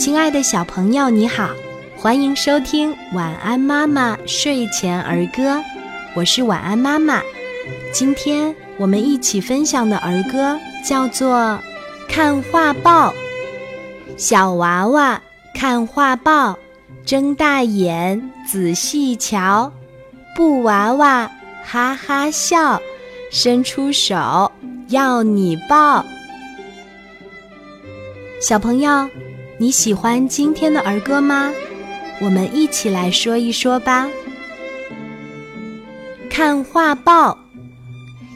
亲爱的小朋友，你好，欢迎收听《晚安妈妈睡前儿歌》，我是晚安妈妈。今天我们一起分享的儿歌叫做《看画报》。小娃娃看画报，睁大眼仔细瞧，布娃娃哈哈笑，伸出手要你抱。小朋友，你喜欢今天的儿歌吗？我们一起来说一说吧。看画报，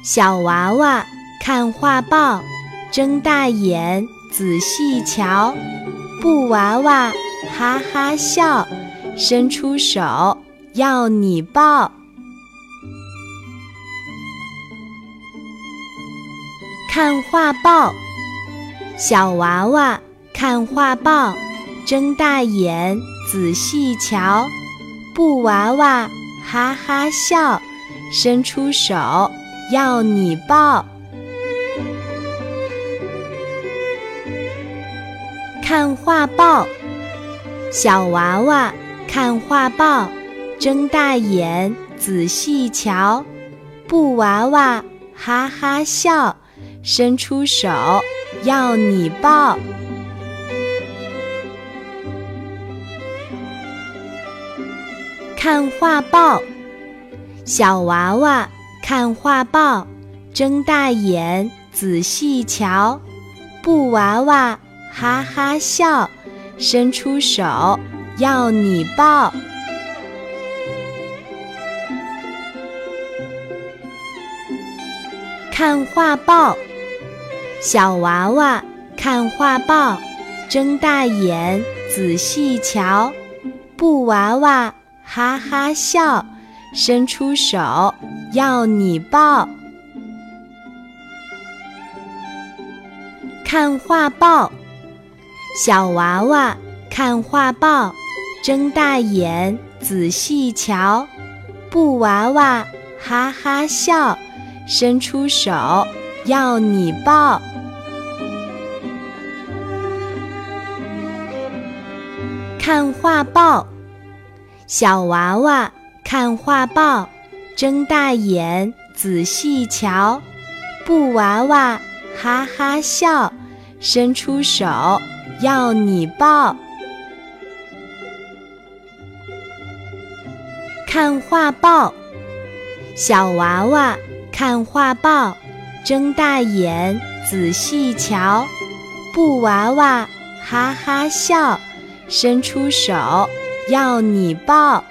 小娃娃看画报，睁大眼仔细瞧，布娃娃哈哈笑，伸出手要你抱。看画报。小娃娃看画报，睁大眼仔细瞧，布娃娃哈哈笑，伸出手要你抱。看画报，小娃娃看画报，睁大眼仔细瞧，布娃娃哈哈笑，伸出手。要你抱，看画报。小娃娃看画报，睁大眼仔细瞧，布娃娃哈哈笑，伸出手要你抱。看画报。小娃娃看画报，睁大眼仔细瞧，布娃娃哈哈笑，伸出手要你抱。看画报，小娃娃看画报，睁大眼仔细瞧，布娃娃哈哈笑，伸出手要你抱。看画报，小娃娃看画报，睁大眼仔细瞧，布娃娃哈哈笑，伸出手要你抱。看画报，小娃娃看画报，睁大眼仔细瞧，布娃娃哈哈笑。伸出手，要你抱。